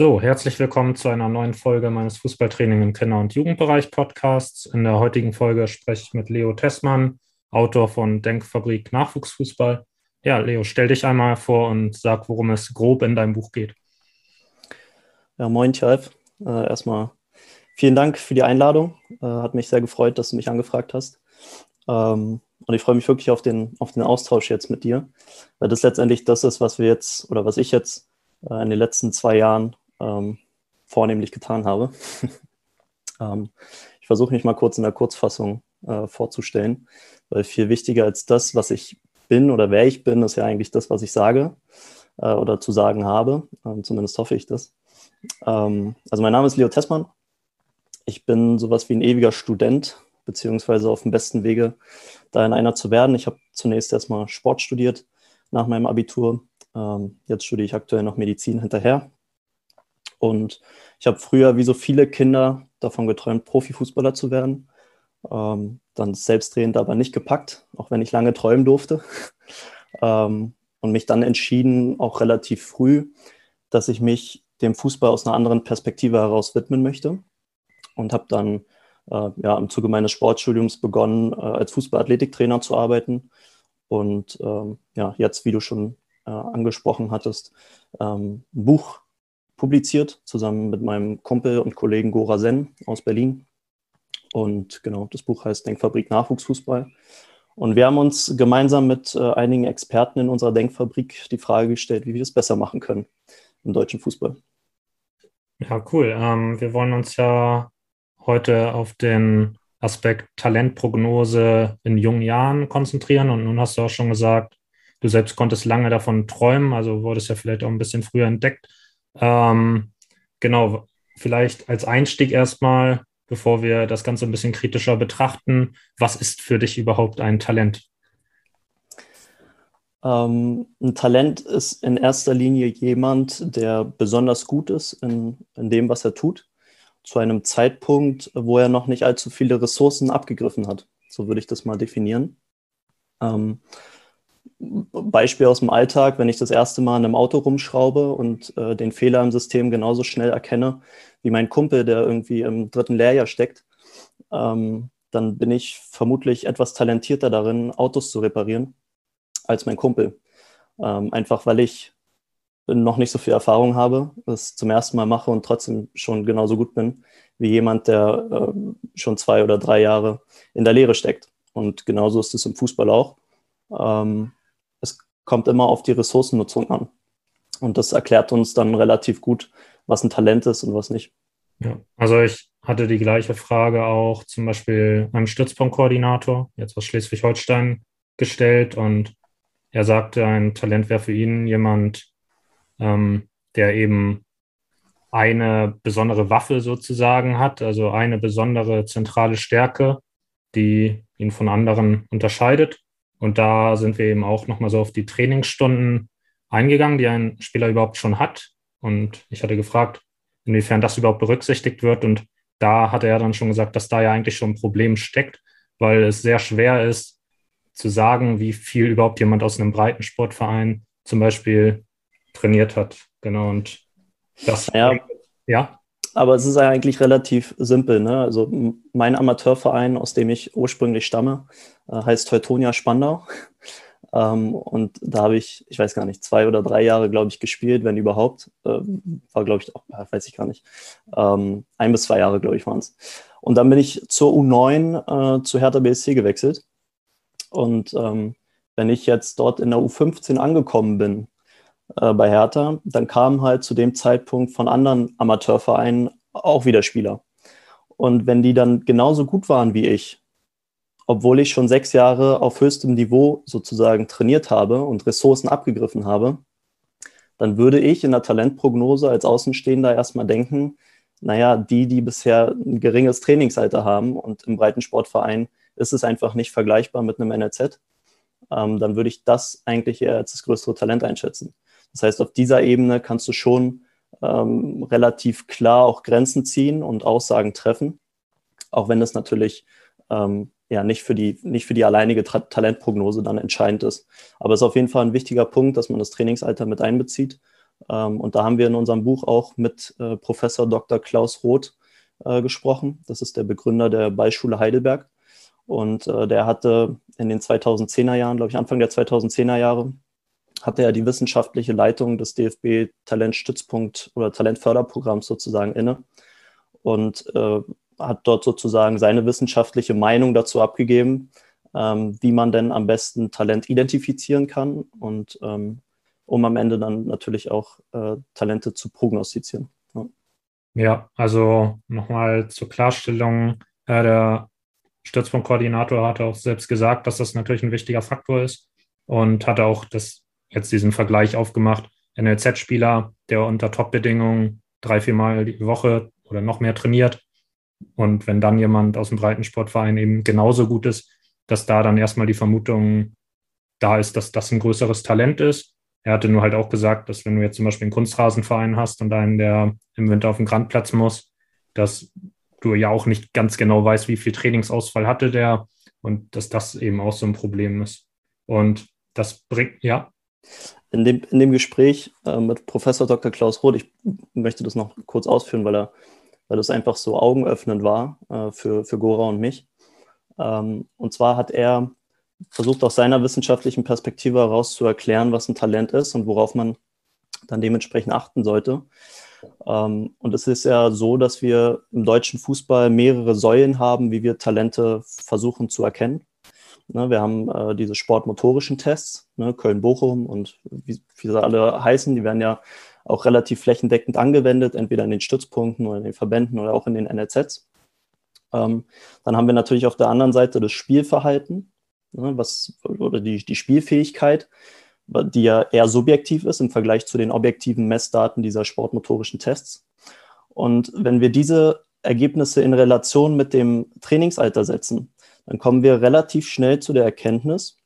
So, herzlich willkommen zu einer neuen Folge meines Fußballtraining im Kinder- und Jugendbereich Podcasts. In der heutigen Folge spreche ich mit Leo Tessmann, Autor von Denkfabrik Nachwuchsfußball. Ja, Leo, stell dich einmal vor und sag, worum es grob in deinem Buch geht. Ja, moin, Chalf. Äh, erstmal vielen Dank für die Einladung. Äh, hat mich sehr gefreut, dass du mich angefragt hast. Ähm, und ich freue mich wirklich auf den, auf den Austausch jetzt mit dir, weil das letztendlich das ist, was wir jetzt oder was ich jetzt äh, in den letzten zwei Jahren ähm, vornehmlich getan habe. ähm, ich versuche mich mal kurz in der Kurzfassung äh, vorzustellen, weil viel wichtiger als das, was ich bin oder wer ich bin, ist ja eigentlich das, was ich sage äh, oder zu sagen habe. Ähm, zumindest hoffe ich das. Ähm, also mein Name ist Leo Tessmann. Ich bin sowas wie ein ewiger Student, beziehungsweise auf dem besten Wege, dahin einer zu werden. Ich habe zunächst erstmal Sport studiert nach meinem Abitur. Ähm, jetzt studiere ich aktuell noch Medizin hinterher und ich habe früher, wie so viele Kinder, davon geträumt, Profifußballer zu werden. Ähm, dann selbstredend aber nicht gepackt, auch wenn ich lange träumen durfte. ähm, und mich dann entschieden, auch relativ früh, dass ich mich dem Fußball aus einer anderen Perspektive heraus widmen möchte. Und habe dann äh, ja, im Zuge meines Sportstudiums begonnen, äh, als Fußballathletiktrainer zu arbeiten. Und ähm, ja, jetzt, wie du schon äh, angesprochen hattest, ähm, ein Buch publiziert, zusammen mit meinem Kumpel und Kollegen Gora Sen aus Berlin. Und genau, das Buch heißt Denkfabrik Nachwuchsfußball. Und wir haben uns gemeinsam mit äh, einigen Experten in unserer Denkfabrik die Frage gestellt, wie wir das besser machen können im deutschen Fußball. Ja, cool. Ähm, wir wollen uns ja heute auf den Aspekt Talentprognose in jungen Jahren konzentrieren. Und nun hast du auch schon gesagt, du selbst konntest lange davon träumen, also wurdest ja vielleicht auch ein bisschen früher entdeckt. Ähm, genau, vielleicht als Einstieg erstmal, bevor wir das Ganze ein bisschen kritischer betrachten, was ist für dich überhaupt ein Talent? Ähm, ein Talent ist in erster Linie jemand, der besonders gut ist in, in dem, was er tut, zu einem Zeitpunkt, wo er noch nicht allzu viele Ressourcen abgegriffen hat. So würde ich das mal definieren. Ähm, Beispiel aus dem Alltag, wenn ich das erste Mal in einem Auto rumschraube und äh, den Fehler im System genauso schnell erkenne wie mein Kumpel, der irgendwie im dritten Lehrjahr steckt, ähm, dann bin ich vermutlich etwas talentierter darin, Autos zu reparieren als mein Kumpel. Ähm, einfach weil ich noch nicht so viel Erfahrung habe, es zum ersten Mal mache und trotzdem schon genauso gut bin wie jemand, der äh, schon zwei oder drei Jahre in der Lehre steckt. Und genauso ist es im Fußball auch. Ähm, kommt immer auf die Ressourcennutzung an. Und das erklärt uns dann relativ gut, was ein Talent ist und was nicht. Ja, also ich hatte die gleiche Frage auch zum Beispiel einem Stützpunktkoordinator, jetzt aus Schleswig-Holstein, gestellt und er sagte, ein Talent wäre für ihn jemand, ähm, der eben eine besondere Waffe sozusagen hat, also eine besondere zentrale Stärke, die ihn von anderen unterscheidet. Und da sind wir eben auch nochmal so auf die Trainingsstunden eingegangen, die ein Spieler überhaupt schon hat. Und ich hatte gefragt, inwiefern das überhaupt berücksichtigt wird. Und da hatte er dann schon gesagt, dass da ja eigentlich schon ein Problem steckt, weil es sehr schwer ist zu sagen, wie viel überhaupt jemand aus einem Breitensportverein zum Beispiel trainiert hat. Genau. Und das. Ja. ja. Aber es ist eigentlich relativ simpel. Ne? Also mein Amateurverein, aus dem ich ursprünglich stamme, äh, heißt Teutonia Spandau. Ähm, und da habe ich, ich weiß gar nicht, zwei oder drei Jahre, glaube ich, gespielt, wenn überhaupt. Äh, war, glaube ich, auch, weiß ich gar nicht. Ähm, ein bis zwei Jahre, glaube ich, waren es. Und dann bin ich zur U9 äh, zu Hertha BSC gewechselt. Und ähm, wenn ich jetzt dort in der U15 angekommen bin, äh, bei Hertha, dann kamen halt zu dem Zeitpunkt von anderen Amateurvereinen auch wieder Spieler. Und wenn die dann genauso gut waren wie ich, obwohl ich schon sechs Jahre auf höchstem Niveau sozusagen trainiert habe und Ressourcen abgegriffen habe, dann würde ich in der Talentprognose als Außenstehender erstmal denken, naja, die, die bisher ein geringes Trainingsalter haben und im Breitensportverein ist es einfach nicht vergleichbar mit einem NLZ, ähm, dann würde ich das eigentlich eher als das größere Talent einschätzen. Das heißt, auf dieser Ebene kannst du schon ähm, relativ klar auch Grenzen ziehen und Aussagen treffen, auch wenn das natürlich ähm, ja nicht für die, nicht für die alleinige Tra Talentprognose dann entscheidend ist. Aber es ist auf jeden Fall ein wichtiger Punkt, dass man das Trainingsalter mit einbezieht Ähm, und da haben wir in unserem Buch auch mit äh, Professor Dr. Klaus Roth äh, gesprochen. Das ist der Begründer der Beischule Heidelberg. Und äh, der hatte in den 2010er Jahren, glaube ich, Anfang der 2010er Jahre, hatte er die wissenschaftliche Leitung des DFB Talentstützpunkt oder Talentförderprogramms sozusagen inne und äh, hat dort sozusagen seine wissenschaftliche Meinung dazu abgegeben, ähm, wie man denn am besten Talent identifizieren kann und ähm, um am Ende dann natürlich auch äh, Talente zu prognostizieren. Ja, ja also nochmal zur Klarstellung, äh, der Stützpunktkoordinator hat auch selbst gesagt, dass das natürlich ein wichtiger Faktor ist und hat auch das, jetzt diesen Vergleich aufgemacht. NLZ-Spieler, der unter Top-Bedingungen drei, viermal die Woche oder noch mehr trainiert und wenn dann jemand aus dem Breitensportverein eben genauso gut ist, dass da dann erstmal die Vermutung da ist, dass das ein größeres Talent ist. Er hatte nur halt auch gesagt, dass wenn du jetzt zum Beispiel einen Kunstrasenverein hast und einen, der im Winter auf den Grandplatz muss, dass du ja auch nicht ganz genau weißt, wie viel Trainingsausfall hatte der und dass das eben auch so ein Problem ist. Und das bringt, ja. In dem, in dem Gespräch äh, mit Professor Dr. Klaus Roth, ich möchte das noch kurz ausführen, weil er, weil das einfach so augenöffnend war äh, für, für Gora und mich. Ähm, und zwar hat er versucht aus seiner wissenschaftlichen Perspektive heraus zu erklären, was ein Talent ist und worauf man dann dementsprechend achten sollte. Ähm, und es ist ja so, dass wir im deutschen Fußball mehrere Säulen haben, wie wir Talente versuchen zu erkennen. Ne, wir haben äh, diese sportmotorischen Tests, ne, Köln-Bochum und wie, wie sie alle heißen, die werden ja auch relativ flächendeckend angewendet, entweder in den Stützpunkten oder in den Verbänden oder auch in den NLZs. Ähm, dann haben wir natürlich auf der anderen Seite das Spielverhalten, ne, was, oder die, die Spielfähigkeit, die ja eher subjektiv ist im Vergleich zu den objektiven Messdaten dieser sportmotorischen Tests. Und wenn wir diese Ergebnisse in Relation mit dem Trainingsalter setzen, dann kommen wir relativ schnell zu der Erkenntnis,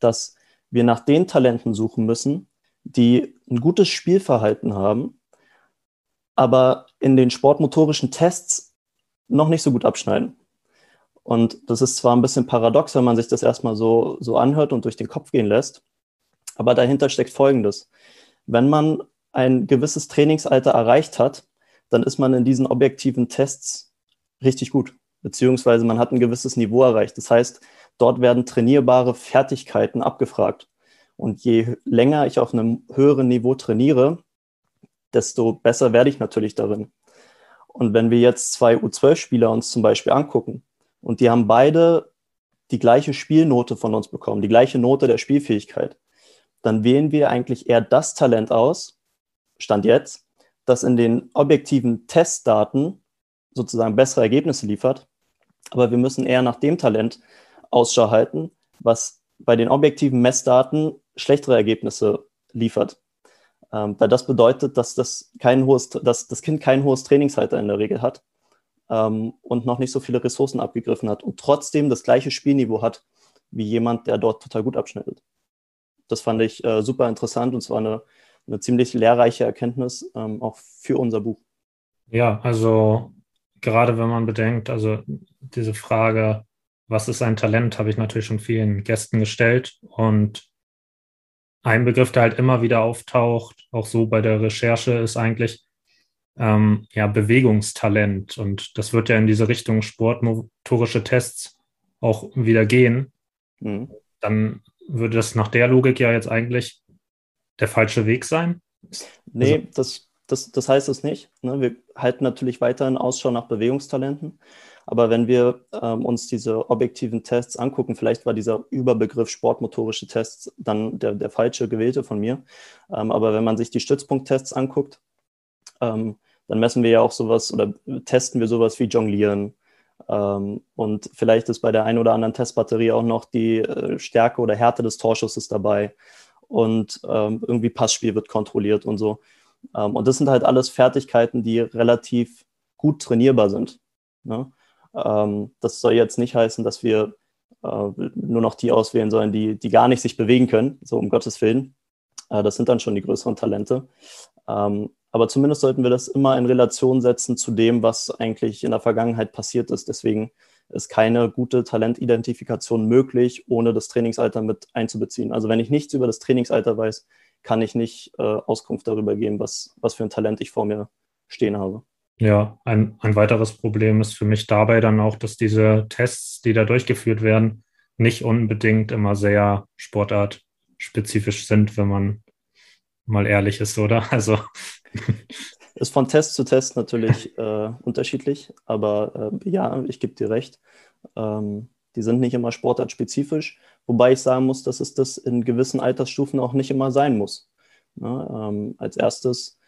dass wir nach den Talenten suchen müssen, die ein gutes Spielverhalten haben, aber in den sportmotorischen Tests noch nicht so gut abschneiden. Und das ist zwar ein bisschen paradox, wenn man sich das erstmal so, so anhört und durch den Kopf gehen lässt, aber dahinter steckt Folgendes. Wenn man ein gewisses Trainingsalter erreicht hat, dann ist man in diesen objektiven Tests richtig gut, beziehungsweise man hat ein gewisses Niveau erreicht. Das heißt, dort werden trainierbare Fertigkeiten abgefragt. Und je länger ich auf einem höheren Niveau trainiere, desto besser werde ich natürlich darin. Und wenn wir jetzt zwei U12-Spieler uns zum Beispiel angucken und die haben beide die gleiche Spielnote von uns bekommen, die gleiche Note der Spielfähigkeit, dann wählen wir eigentlich eher das Talent aus, Stand jetzt, das in den objektiven Testdaten sozusagen bessere Ergebnisse liefert. Aber wir müssen eher nach dem Talent Ausschau halten, was bei den objektiven Messdaten schlechtere Ergebnisse liefert. Ähm, weil das bedeutet, dass das, kein hohes, dass das Kind kein hohes Trainingsalter in der Regel hat ähm, und noch nicht so viele Ressourcen abgegriffen hat und trotzdem das gleiche Spielniveau hat wie jemand, der dort total gut abschneidet. Das fand ich äh, super interessant und zwar eine, eine ziemlich lehrreiche Erkenntnis ähm, auch für unser Buch. Ja, also gerade wenn man bedenkt, also diese Frage, was ist ein Talent, habe ich natürlich schon vielen Gästen gestellt und ein Begriff, der halt immer wieder auftaucht, auch so bei der Recherche, ist eigentlich ähm, ja Bewegungstalent und das wird ja in diese Richtung sportmotorische Tests auch wieder gehen. Mhm. Dann würde das nach der Logik ja jetzt eigentlich der falsche Weg sein? Nee, also, das, das, das heißt es nicht. Ne? Wir halten natürlich weiterhin Ausschau nach Bewegungstalenten. Aber wenn wir ähm, uns diese objektiven Tests angucken, vielleicht war dieser Überbegriff sportmotorische Tests dann der, der falsche gewählte von mir. Ähm, aber wenn man sich die Stützpunkttests anguckt, ähm, dann messen wir ja auch sowas oder testen wir sowas wie Jonglieren, ähm, und vielleicht ist bei der einen oder anderen Testbatterie auch noch die äh, Stärke oder Härte des Torschusses dabei. Und ähm, irgendwie Passspiel wird kontrolliert und so. Ähm, und das sind halt alles Fertigkeiten, die relativ gut trainierbar sind. Ne? das soll jetzt nicht heißen, dass wir äh, nur noch die auswählen sollen, die, die gar nicht sich bewegen können, so um Gottes Willen. Äh, das sind dann schon die größeren Talente. Aber zumindest sollten wir das immer in Relation setzen zu dem, was eigentlich in der Vergangenheit passiert ist. Deswegen ist keine gute Talentidentifikation möglich, ohne das Trainingsalter mit einzubeziehen. Also wenn ich nichts über das Trainingsalter weiß, kann ich nicht äh, Auskunft darüber geben, was, was für ein Talent ich vor mir stehen habe. Ja, ein, ein weiteres Problem ist für mich dabei dann auch, dass diese Tests, die da durchgeführt werden, nicht unbedingt immer sehr sportartspezifisch sind, wenn man mal ehrlich ist, oder? Also. Ist von Test zu Test natürlich äh, unterschiedlich, aber äh, ja, ich gebe dir recht. Ähm, die sind nicht immer sportartspezifisch, wobei ich sagen muss, dass es das in gewissen Altersstufen auch nicht immer sein muss. Ja, ne, ähm, als erstes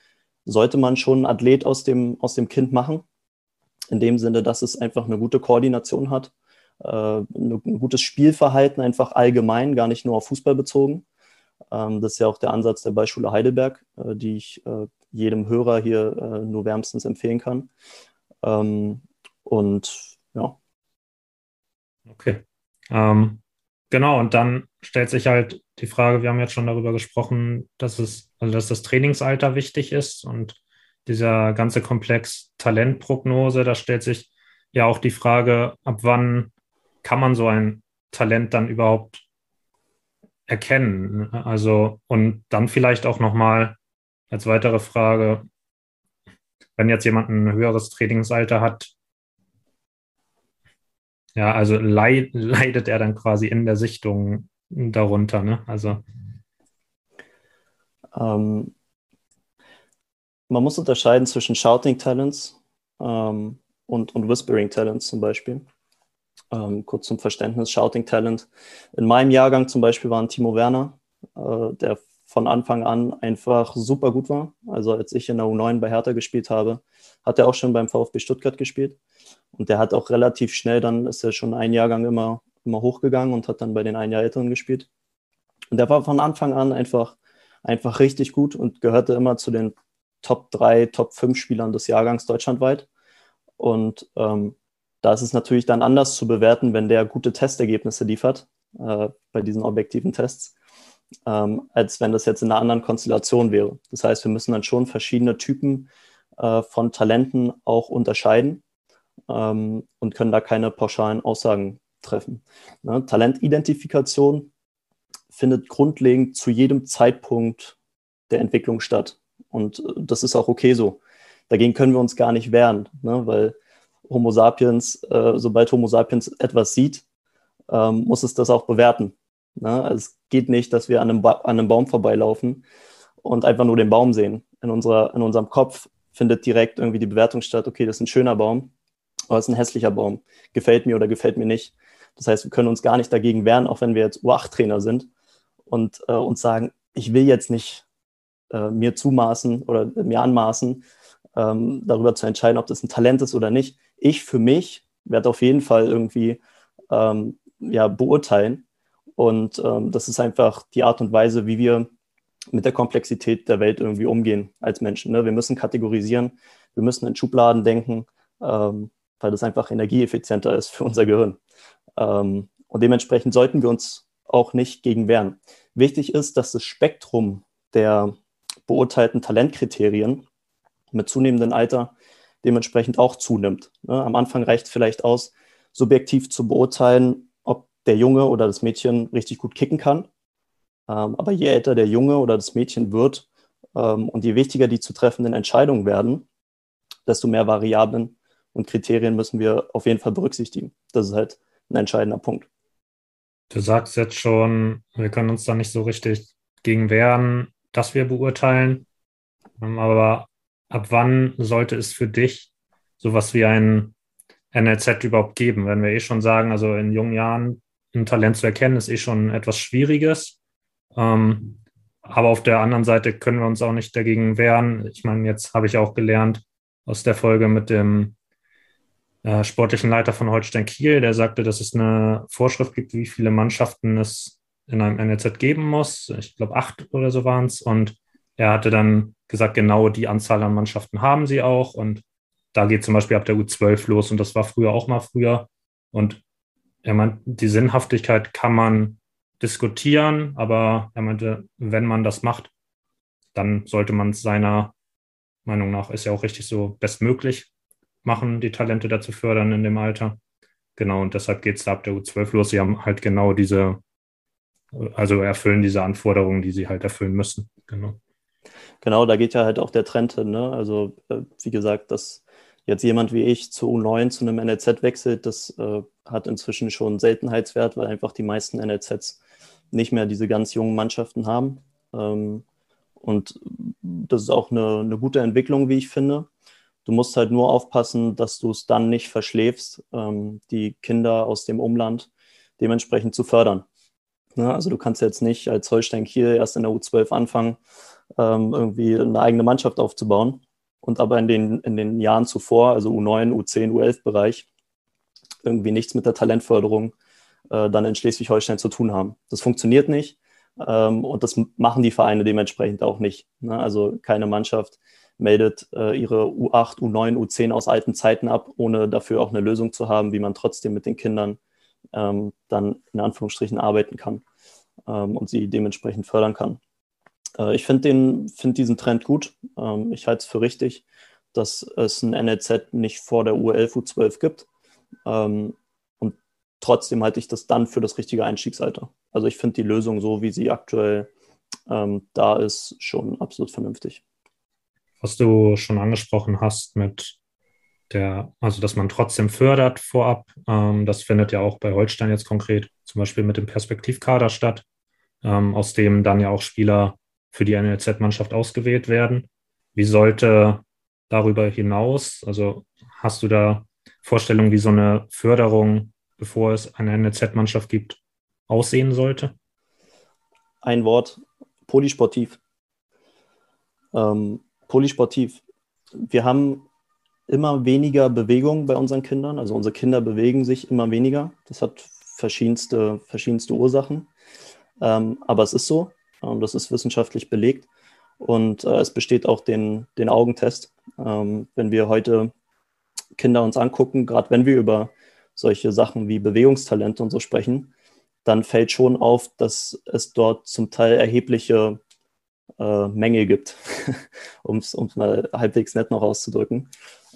sollte man schon einen Athlet aus dem, aus dem Kind machen, in dem Sinne, dass es einfach eine gute Koordination hat, äh, ein gutes Spielverhalten einfach allgemein, gar nicht nur auf Fußball bezogen. Ähm, das ist ja auch der Ansatz der Beispiele Heidelberg, äh, die ich äh, jedem Hörer hier äh, nur wärmstens empfehlen kann. Ähm, und ja. Okay. Ähm, genau, und dann stellt sich halt die Frage, wir haben jetzt schon darüber gesprochen, dass es, also dass das Trainingsalter wichtig ist und dieser ganze Komplex Talentprognose, da stellt sich ja auch die Frage, ab wann kann man so ein Talent dann überhaupt erkennen? Also, und dann vielleicht auch nochmal als weitere Frage, wenn jetzt jemand ein höheres Trainingsalter hat, ja, also leid, leidet er dann quasi in der Sichtung darunter, ne? Also. Ähm, man muss unterscheiden zwischen Shouting Talents ähm, und, und Whispering Talents zum Beispiel. Ähm, kurz zum Verständnis, Shouting Talent. In meinem Jahrgang zum Beispiel war ein Timo Werner, äh, der von Anfang an einfach super gut war. Also als ich in der U9 bei Hertha gespielt habe, hat er auch schon beim VfB Stuttgart gespielt. Und der hat auch relativ schnell, dann ist er schon ein Jahrgang immer, immer hochgegangen und hat dann bei den ein Jahr Älteren gespielt. Und der war von Anfang an einfach, einfach richtig gut und gehörte immer zu den Top 3, Top 5 Spielern des Jahrgangs deutschlandweit. Und ähm, da ist es natürlich dann anders zu bewerten, wenn der gute Testergebnisse liefert äh, bei diesen objektiven Tests ähm, als wenn das jetzt in einer anderen Konstellation wäre. Das heißt, wir müssen dann schon verschiedene Typen von Talenten auch unterscheiden ähm, und können da keine pauschalen Aussagen treffen. Ne? Talentidentifikation findet grundlegend zu jedem Zeitpunkt der Entwicklung statt. Und äh, das ist auch okay so. Dagegen können wir uns gar nicht wehren, ne? weil Homo sapiens, äh, sobald Homo sapiens etwas sieht, ähm, muss es das auch bewerten. Ne? Also es geht nicht, dass wir an einem, an einem Baum vorbeilaufen und einfach nur den Baum sehen. In, unserer, in unserem Kopf findet direkt irgendwie die Bewertung statt, okay, das ist ein schöner Baum, aber es ist ein hässlicher Baum. Gefällt mir oder gefällt mir nicht. Das heißt, wir können uns gar nicht dagegen wehren, auch wenn wir jetzt U8-Trainer sind und äh, uns sagen, ich will jetzt nicht äh, mir zumaßen oder mir anmaßen, ähm, darüber zu entscheiden, ob das ein Talent ist oder nicht. Ich für mich werde auf jeden Fall irgendwie ähm, ja, beurteilen, und ähm, das ist einfach die Art und Weise, wie wir mit der Komplexität der Welt irgendwie umgehen als Menschen. Ne? Wir müssen kategorisieren, wir müssen in Schubladen denken, ähm, weil das einfach energieeffizienter ist für unser Gehirn. Ähm, und dementsprechend sollten wir uns auch nicht gegen wehren. Wichtig ist, dass das Spektrum der beurteilten Talentkriterien mit zunehmendem Alter dementsprechend auch zunimmt. Ne? Am Anfang reicht vielleicht aus, subjektiv zu beurteilen, der Junge oder das Mädchen richtig gut kicken kann. Ähm, aber je älter der Junge oder das Mädchen wird ähm, und je wichtiger die zu treffenden Entscheidungen werden, desto mehr Variablen und Kriterien müssen wir auf jeden Fall berücksichtigen. Das ist halt ein entscheidender Punkt. Du sagst jetzt schon, wir können uns da nicht so richtig gegen wehren, dass wir beurteilen. Ähm, aber ab wann sollte es für dich sowas wie ein NLZ überhaupt geben? Wenn wir eh schon sagen, also in jungen Jahren ein Talent zu erkennen, ist eh schon etwas Schwieriges. Ähm, aber auf der anderen Seite können wir uns auch nicht dagegen wehren. Ich meine, jetzt habe ich auch gelernt aus der Folge mit dem äh, sportlichen Leiter von Holstein Kiel, der sagte, dass es eine Vorschrift gibt, wie viele Mannschaften es in einem NLZ geben muss. Ich glaube, acht oder so waren es. Und er hatte dann gesagt, genau die Anzahl an Mannschaften haben sie auch. Und da geht zum Beispiel ab der U12 los. Und das war früher auch mal früher. Und er meint, die Sinnhaftigkeit kann man diskutieren, aber er meinte, wenn man das macht, dann sollte man es seiner Meinung nach, ist ja auch richtig so, bestmöglich machen, die Talente dazu fördern in dem Alter. Genau, und deshalb geht es da ab der U12 los. Sie haben halt genau diese also erfüllen diese Anforderungen, die sie halt erfüllen müssen. Genau. Genau, da geht ja halt auch der Trend hin. Ne? Also, äh, wie gesagt, dass jetzt jemand wie ich zu U9 zu einem NLZ wechselt, das äh, hat inzwischen schon Seltenheitswert, weil einfach die meisten NLZs nicht mehr diese ganz jungen Mannschaften haben. Ähm, und das ist auch eine, eine, gute Entwicklung, wie ich finde. Du musst halt nur aufpassen, dass du es dann nicht verschläfst, ähm, die Kinder aus dem Umland dementsprechend zu fördern. Ne? Also du kannst jetzt nicht als Holstein Kiel erst in der U12 anfangen, ähm, irgendwie eine eigene Mannschaft aufzubauen und aber in den, in den Jahren zuvor, also U9, U10, U11-Bereich, irgendwie nichts mit der Talentförderung äh, dann in Schleswig-Holstein zu tun haben. Das funktioniert nicht ähm, und das machen die Vereine dementsprechend auch nicht. Ne? Also keine Mannschaft meldet äh, ihre U8, U9, U10 aus alten Zeiten ab, ohne dafür auch eine Lösung zu haben, wie man trotzdem mit den Kindern ähm, dann in Anführungsstrichen arbeiten kann ähm, und sie dementsprechend fördern kann. Äh, ich finde find diesen Trend gut. Ähm, ich halte es für richtig, dass es ein NLZ nicht vor der U11, U12 gibt. Ähm, und trotzdem halte ich das dann für das richtige Einstiegsalter. Also ich finde die Lösung so, wie sie aktuell ähm, da ist, schon absolut vernünftig. Was du schon angesprochen hast mit der, also dass man trotzdem fördert vorab, das findet ja auch bei Holstein jetzt konkret zum Beispiel mit dem Perspektivkader statt, aus dem dann ja auch Spieler für die NLZ-Mannschaft ausgewählt werden. Wie sollte darüber hinaus, also hast du da Vorstellungen, wie so eine Förderung, bevor es eine NLZ-Mannschaft gibt, aussehen sollte? Ein Wort, polysportiv. Ähm, polysportiv. Wir haben immer weniger Bewegung bei unseren Kindern. Also unsere Kinder bewegen sich immer weniger. Das hat verschiedenste, verschiedenste Ursachen. Ähm, aber es ist so. Das ist wissenschaftlich belegt. Und äh, es besteht auch den, den Augentest. Ähm, wenn wir heute Kinder uns angucken, gerade wenn wir über solche Sachen wie Bewegungstalente und so sprechen, dann fällt schon auf, dass es dort zum Teil erhebliche äh, Mängel gibt, um es mal halbwegs nett noch auszudrücken.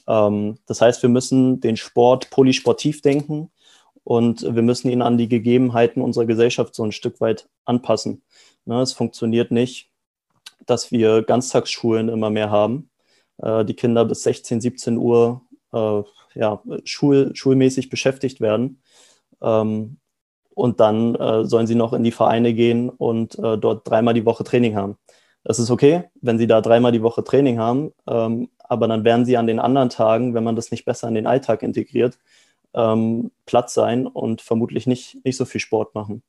Ähm, das heißt, wir müssen den Sport polysportiv denken und wir müssen ihn an die Gegebenheiten unserer Gesellschaft so ein Stück weit anpassen. Ne, es funktioniert nicht, dass wir Ganztagsschulen immer mehr haben, äh, die Kinder bis 16, 17 Uhr äh, ja, schul, schulmäßig beschäftigt werden. Ähm, und dann äh, sollen sie noch in die Vereine gehen und dort dreimal die Woche Training haben. Das ist okay, wenn sie da dreimal die Woche Training haben, ähm, aber dann werden sie an den anderen Tagen, wenn man das nicht besser in den Alltag integriert, ähm, platt sein und vermutlich nicht, nicht so viel Sport machen.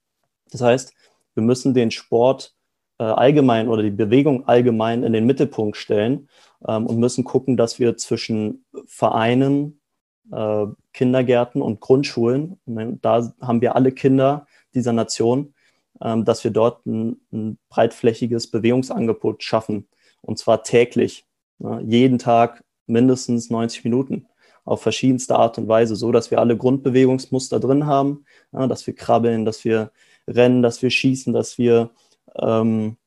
Das heißt, wir müssen den Sport äh, allgemein oder die Bewegung allgemein in den Mittelpunkt stellen ähm, und müssen gucken, dass wir zwischen Vereinen, äh, Kindergärten und Grundschulen, und da haben wir alle Kinder dieser Nation, ähm, dass wir dort ein, ein, breitflächiges Bewegungsangebot schaffen. Und zwar täglich, ne, jeden Tag mindestens 90 Minuten auf verschiedenste Art und Weise, so dass wir alle Grundbewegungsmuster drin haben, ja, dass wir krabbeln, dass wir rennen, dass wir schießen, dass wir, ähm,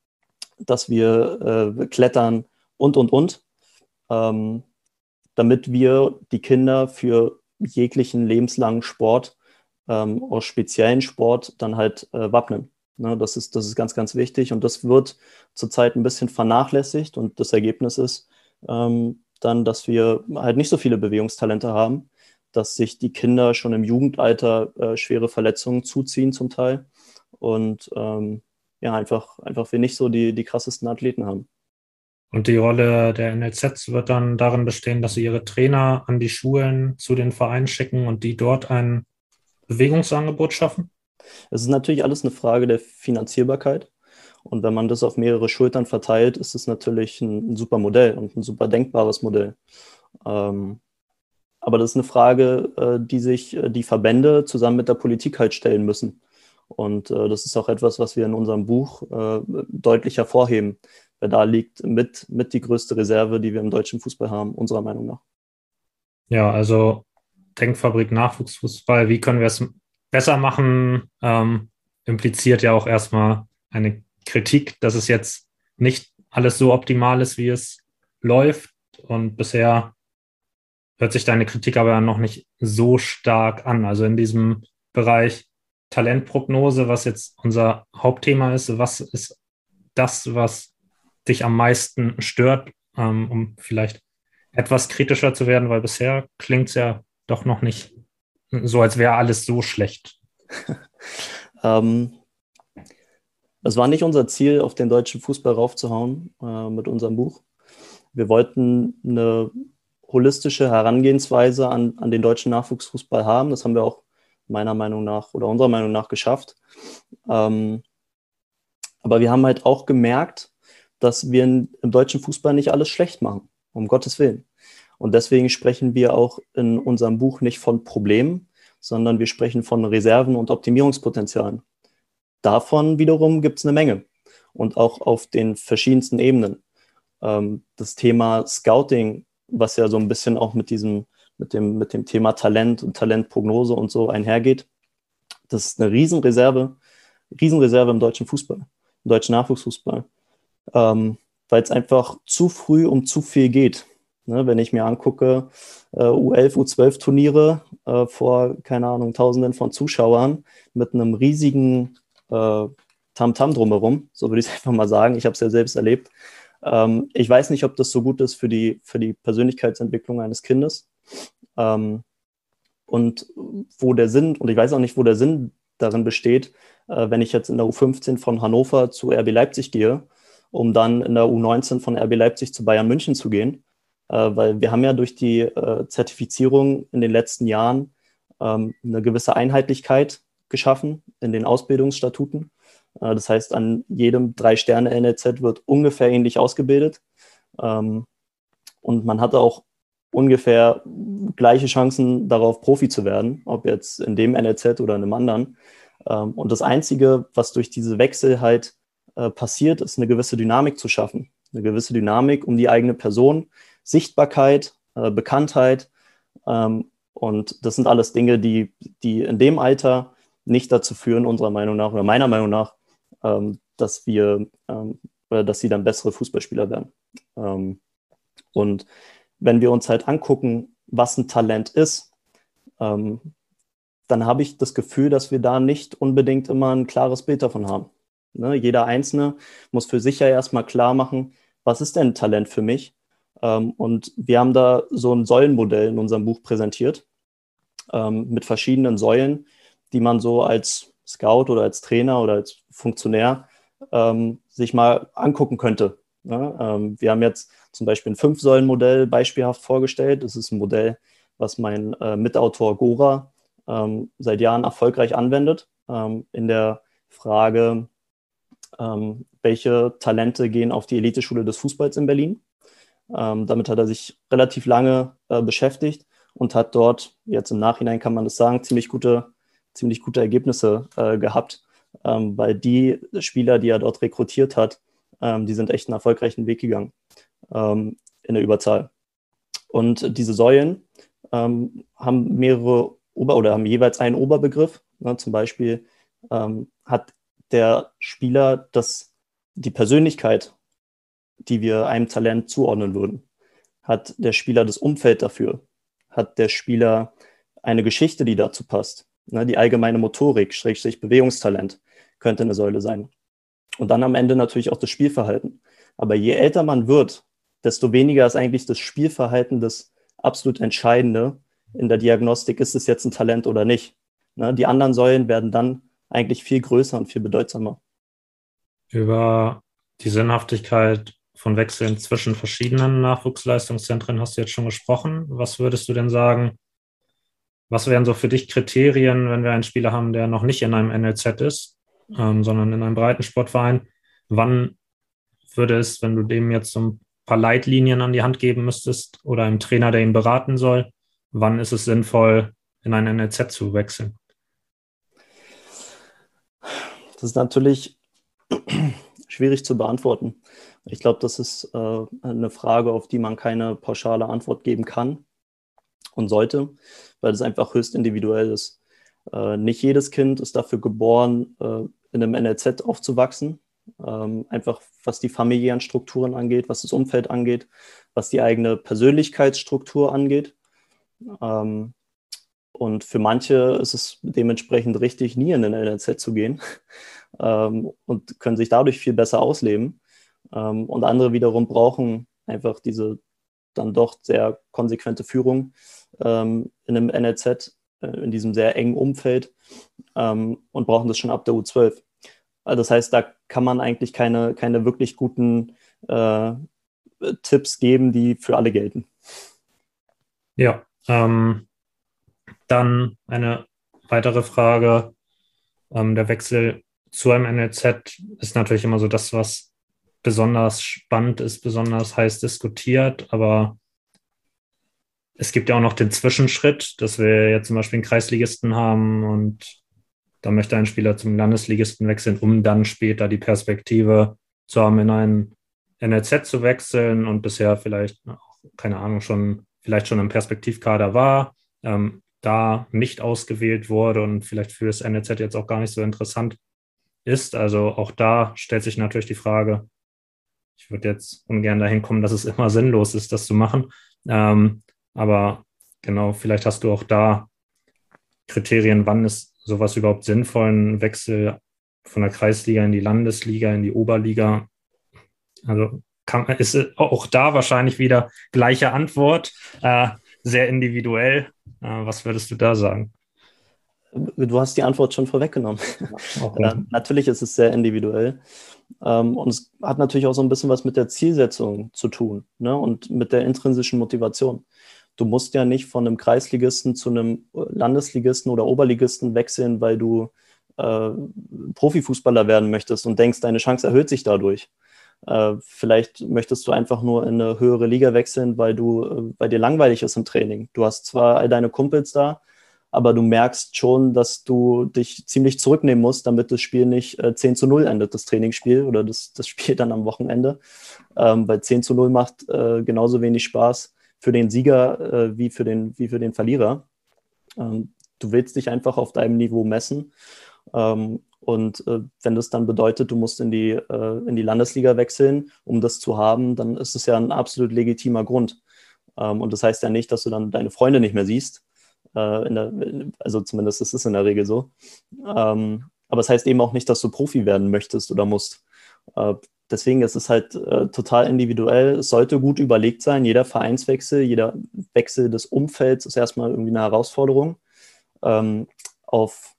dass wir äh, klettern und, und, und, ähm, damit wir die Kinder für jeglichen lebenslangen Sport, ähm, aus speziellen Sport dann halt äh, wappnen. Ne, das, ist, das ist ganz, ganz wichtig und das wird zurzeit ein bisschen vernachlässigt und das Ergebnis ist ähm, dann, dass wir halt nicht so viele Bewegungstalente haben, dass sich die Kinder schon im Jugendalter äh, schwere Verletzungen zuziehen zum Teil und ähm, ja, einfach, einfach wir nicht so die, die krassesten Athleten haben. Und die Rolle der NLZs wird dann darin bestehen, dass sie ihre Trainer an die Schulen zu den Vereinen schicken und die dort ein Bewegungsangebot schaffen? Es ist natürlich alles eine Frage der Finanzierbarkeit. Und wenn man das auf mehrere Schultern verteilt, ist es natürlich ein, ein super Modell und ein super denkbares Modell. Ähm, aber das ist eine Frage, äh, die sich äh, die Verbände zusammen mit der Politik halt stellen müssen. Und äh, das ist auch etwas, was wir in unserem Buch äh, deutlich hervorheben. Weil da liegt mit, mit die größte Reserve, die wir im deutschen Fußball haben, unserer Meinung nach. Ja, also Denkfabrik Nachwuchsfußball, wie können wir es besser machen, ähm, impliziert ja auch erstmal eine Kritik, dass es jetzt nicht alles so optimal ist, wie es läuft. Und bisher hört sich deine Kritik aber noch nicht so stark an. Also in diesem Bereich Talentprognose, was jetzt unser Hauptthema ist, was ist das, was dich am meisten stört, ähm, um vielleicht etwas kritischer zu werden, weil bisher klingt es ja doch noch nicht so, als wäre alles so schlecht. ähm, es war nicht unser Ziel, auf den deutschen Fußball raufzuhauen äh, mit unserem Buch. Wir wollten eine holistische Herangehensweise an, an den deutschen Nachwuchsfußball haben. Das haben wir auch meiner Meinung nach oder unserer Meinung nach geschafft. Ähm, aber wir haben halt auch gemerkt, dass wir im deutschen Fußball nicht alles schlecht machen, um Gottes Willen. Und deswegen sprechen wir auch in unserem Buch nicht von Problemen, sondern wir sprechen von Reserven und Optimierungspotenzialen. Davon wiederum gibt es eine Menge und auch auf den verschiedensten Ebenen. Ähm, das Thema Scouting, was ja so ein bisschen auch mit diesem, mit dem, mit dem Thema Talent und Talentprognose und so einhergeht, das ist eine Riesenreserve, Riesenreserve im deutschen Fußball, im deutschen Nachwuchsfußball, ähm, weil es einfach zu früh um zu viel geht. Ne, wenn ich mir angucke, äh, U11, U12 Turniere äh, vor, keine Ahnung, Tausenden von Zuschauern mit einem riesigen Tamtam -Tam drumherum, so würde ich es einfach mal sagen. Ich habe es ja selbst erlebt. Ähm, ich weiß nicht, ob das so gut ist für die, für die Persönlichkeitsentwicklung eines Kindes. Ähm, und wo der Sinn, und ich weiß auch nicht, wo der Sinn darin besteht, äh, wenn ich jetzt in der U15 von Hannover zu RB Leipzig gehe, um dann in der U19 von RB Leipzig zu Bayern München zu gehen äh, weil wir haben ja durch die äh, Zertifizierung in den letzten Jahren ähm, eine gewisse Einheitlichkeit geschaffen in den Ausbildungsstatuten. Äh, das heißt, an jedem Drei-Sterne-NLZ wird ungefähr ähnlich ausgebildet. Ähm, und man hatte auch ungefähr gleiche Chancen darauf, Profi zu werden, ob jetzt in dem NLZ oder in einem anderen. Ähm, und das Einzige, was durch diese Wechsel halt äh, passiert, ist eine gewisse Dynamik zu schaffen. Eine gewisse Dynamik um die eigene Person, Sichtbarkeit, äh, Bekanntheit. Ähm, und das sind alles Dinge, die, die in dem Alter nicht dazu führen, unserer Meinung nach oder meiner Meinung nach, ähm, dass wir, ähm, dass sie dann bessere Fußballspieler werden. Ähm, und wenn wir uns halt angucken, was ein Talent ist, ähm, dann habe ich das Gefühl, dass wir da nicht unbedingt immer ein klares Bild davon haben. Ne? Jeder Einzelne muss für sich ja erstmal klar machen, was ist denn ein Talent für mich ähm, und wir haben da so ein Säulenmodell in unserem Buch präsentiert ähm, mit verschiedenen Säulen, die man so als Scout oder als Trainer oder als Funktionär ähm, sich mal angucken könnte. wir haben jetzt zum Beispiel ein Fünf-Säulen-Modell beispielhaft vorgestellt. Das ist ein Modell, was mein äh, Mitautor Gora seit Jahren erfolgreich anwendet in der Frage, welche Talente gehen auf die Eliteschule des Fußballs in Berlin. Ähm, damit hat er sich relativ lange äh, beschäftigt und hat dort, jetzt im Nachhinein kann man das sagen, ziemlich gute, ziemlich gute Ergebnisse äh, gehabt, ähm, weil die Spieler, die er dort rekrutiert hat, ähm, die sind echt einen erfolgreichen Weg gegangen ähm, in der Überzahl. Und diese Säulen ähm, haben mehrere Ober- oder haben jeweils einen Oberbegriff. Ne? Zum Beispiel ähm, hat der Spieler das, die Persönlichkeit die wir einem Talent zuordnen würden? Hat der Spieler das Umfeld dafür? Hat der Spieler eine Geschichte, die dazu passt? Ne, die allgemeine Motorik, Schrägstrich Bewegungstalent könnte eine Säule sein. Und dann am Ende natürlich auch das Spielverhalten. Aber je älter man wird, desto weniger ist eigentlich das Spielverhalten das absolut Entscheidende in der Diagnostik, ist es jetzt ein Talent oder nicht. Ne, die anderen Säulen werden dann eigentlich viel größer und viel bedeutsamer. Über die Sinnhaftigkeit von Wechseln zwischen verschiedenen Nachwuchsleistungszentren hast du jetzt schon gesprochen. Was würdest du denn sagen? Was wären so für dich Kriterien, wenn wir einen Spieler haben, der noch nicht in einem NLZ ist, ähm, sondern in einem breiten Sportverein? Wann würde es, wenn du dem jetzt so ein paar Leitlinien an die Hand geben müsstest oder einem Trainer, der ihn beraten soll, wann ist es sinnvoll, in ein NLZ zu wechseln? Das ist natürlich schwierig zu beantworten. Ich glaube, das ist äh, eine Frage, auf die man keine pauschale Antwort geben kann und sollte, weil es einfach höchst individuell ist. Äh, nicht jedes Kind ist dafür geboren, äh, in einem NLZ aufzuwachsen. Ähm, einfach was die familiären Strukturen angeht, was das Umfeld angeht, was die eigene Persönlichkeitsstruktur angeht. Ähm, Und für manche ist es dementsprechend richtig, nie in den NLZ zu gehen ähm, und können sich dadurch viel besser ausleben. Ähm, und andere wiederum brauchen einfach diese dann doch sehr konsequente Führung ähm, in einem NLZ, äh, in diesem sehr engen Umfeld ähm, und brauchen das schon ab der U12. Also das heißt, da kann man eigentlich keine, keine wirklich guten äh, Tipps geben, die für alle gelten. Ja, ähm, dann eine weitere Frage. Ähm, der Wechsel zu einem NLZ ist natürlich immer so das, was besonders spannend ist, besonders heiß diskutiert, aber es gibt ja auch noch den Zwischenschritt, dass wir jetzt zum Beispiel einen Kreisligisten haben und da möchte ein Spieler zum Landesligisten wechseln, um dann später die Perspektive zu haben, in einen NLZ zu wechseln und bisher vielleicht, keine Ahnung, schon, vielleicht schon im Perspektivkader war, ähm, da nicht ausgewählt wurde und vielleicht für das NLZ jetzt auch gar nicht so interessant ist. Also auch da stellt sich natürlich die Frage, ich würde jetzt ungern dahin kommen, dass es immer sinnlos ist, das zu machen. Ähm, aber genau, vielleicht hast du auch da Kriterien, wann ist sowas überhaupt sinnvoll, ein Wechsel von der Kreisliga in die Landesliga, in die Oberliga. Also kann, ist auch da wahrscheinlich wieder gleiche Antwort, äh, sehr individuell. Äh, was würdest du da sagen? Du hast die Antwort schon vorweggenommen. Okay. Ja, natürlich ist es sehr individuell. Ähm, und es hat natürlich auch so ein bisschen was mit der Zielsetzung zu tun ne? und mit der intrinsischen Motivation. Du musst ja nicht von einem Kreisligisten zu einem Landesligisten oder Oberligisten wechseln, weil du äh, Profifußballer werden möchtest und denkst, deine Chance erhöht sich dadurch. Äh, vielleicht möchtest du einfach nur in eine höhere Liga wechseln, weil du, äh, weil dir langweilig ist im Training. Du hast zwar all deine Kumpels da, aber du merkst schon, dass du dich ziemlich zurücknehmen musst, damit das Spiel nicht äh, 10 zu 0 endet, das Trainingsspiel oder das, das Spiel dann am Wochenende. Ähm, weil 10 zu 0 macht äh, genauso wenig Spaß für den Sieger äh, wie, für den, wie für den Verlierer. Ähm, du willst dich einfach auf deinem Niveau messen. Ähm, und äh, wenn das dann bedeutet, du musst in die, äh, in die Landesliga wechseln, um das zu haben, dann ist es ja ein absolut legitimer Grund. Ähm, und das heißt ja nicht, dass du dann deine Freunde nicht mehr siehst. Äh, der, also zumindest ist es in der Regel so. Ähm, aber es das heißt eben auch nicht, dass du Profi werden möchtest oder musst. Deswegen ist es halt äh, total individuell. Es sollte gut überlegt sein. Jeder Vereinswechsel, jeder Wechsel des Umfelds ist erstmal irgendwie eine Herausforderung. Ähm, auf,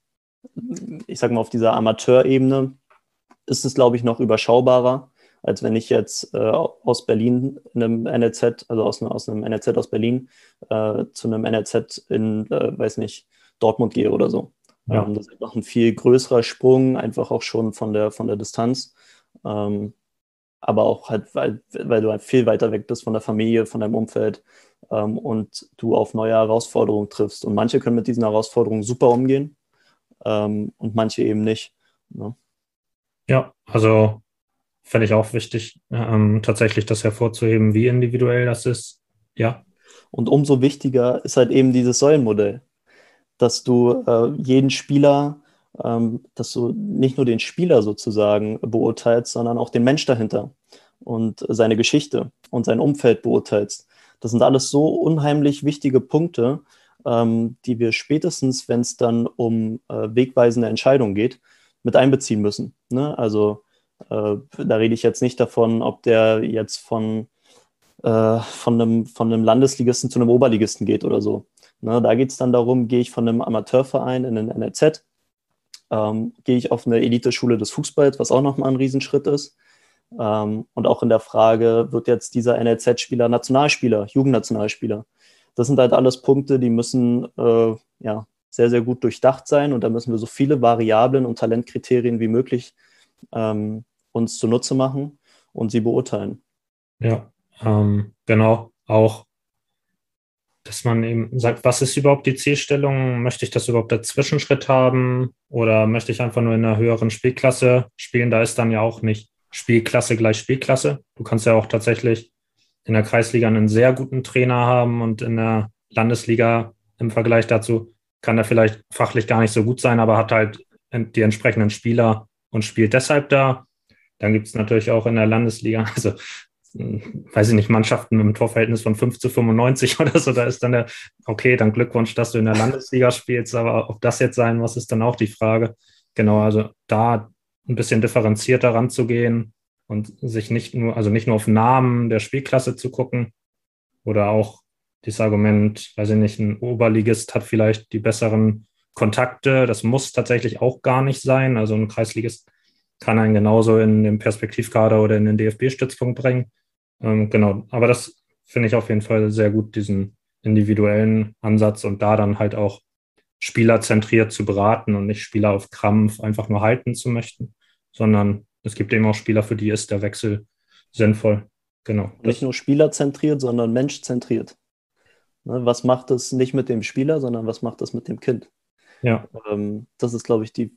ich sag mal, auf dieser Amateurebene ist es, glaube ich, noch überschaubarer, als wenn ich jetzt äh, aus Berlin in einem NLZ, also aus, aus einem NLZ aus Berlin, äh, zu einem NLZ in, äh, weiß nicht, Dortmund gehe oder so. Ja. Ähm, das ist noch ein viel größerer Sprung, einfach auch schon von der, von der Distanz. Ähm, aber auch halt, weil, weil du halt viel weiter weg bist von der Familie, von deinem Umfeld ähm, und du auf neue Herausforderungen triffst. Und manche können mit diesen Herausforderungen super umgehen ähm, und manche eben nicht. Ne? Ja, also fände ich auch wichtig, ähm, tatsächlich das hervorzuheben, wie individuell das ist. Ja. Und umso wichtiger ist halt eben dieses Säulenmodell, dass du äh, jeden Spieler dass du nicht nur den Spieler sozusagen beurteilst, sondern auch den Mensch dahinter und seine Geschichte und sein Umfeld beurteilst. Das sind alles so unheimlich wichtige Punkte, ähm, die wir spätestens, wenn es dann um äh, wegweisende Entscheidungen geht, mit einbeziehen müssen. Ne? Also äh, da rede ich jetzt nicht davon, ob der jetzt von, äh, von, einem, von einem Landesligisten zu einem Oberligisten geht oder so. Ne? Da geht es dann darum, gehe ich von einem Amateurverein in den NLZ ähm, gehe ich auf eine Eliteschule des Fußballs, was auch nochmal ein Riesenschritt ist. Ähm, und auch in der Frage, wird jetzt dieser NLZ-Spieler Nationalspieler, Jugendnationalspieler? Das sind halt alles Punkte, die müssen äh, ja, sehr, sehr gut durchdacht sein und da müssen wir so viele Variablen und Talentkriterien wie möglich ähm, uns zunutze machen und sie beurteilen. Ja, ähm, genau. Auch dass man eben sagt, was ist überhaupt die Zielstellung? Möchte ich das überhaupt als Zwischenschritt haben oder möchte ich einfach nur in einer höheren Spielklasse spielen? Da ist dann ja auch nicht Spielklasse gleich Spielklasse. Du kannst ja auch tatsächlich in der Kreisliga einen sehr guten Trainer haben und in der Landesliga im Vergleich dazu kann er vielleicht fachlich gar nicht so gut sein, aber hat halt die entsprechenden Spieler und spielt deshalb da. Dann gibt es natürlich auch in der Landesliga, also weiß ich nicht, Mannschaften einem Torverhältnis von 5 zu 95 oder so, da ist dann der, okay, dann Glückwunsch, dass du in der Landesliga spielst, aber ob das jetzt sein muss, ist dann auch die Frage. Genau, also da ein bisschen differenzierter ranzugehen und sich nicht nur, also nicht nur auf Namen der Spielklasse zu gucken oder auch dieses Argument, weiß ich nicht, ein Oberligist hat vielleicht die besseren Kontakte. Das muss tatsächlich auch gar nicht sein. Also ein Kreisligist kann einen genauso in den Perspektivkader oder in den DFB-Stützpunkt bringen. Ähm, genau, aber das finde ich auf jeden Fall sehr gut, diesen individuellen Ansatz und da dann halt auch spielerzentriert zu beraten und nicht Spieler auf Krampf einfach nur halten zu möchten, sondern es gibt eben auch Spieler, für die ist der Wechsel sinnvoll. Genau. Nicht nur spielerzentriert, sondern menschzentriert. Ne, was macht es nicht mit dem Spieler, sondern was macht es mit dem Kind? Ja. Ähm, das ist, glaube ich, die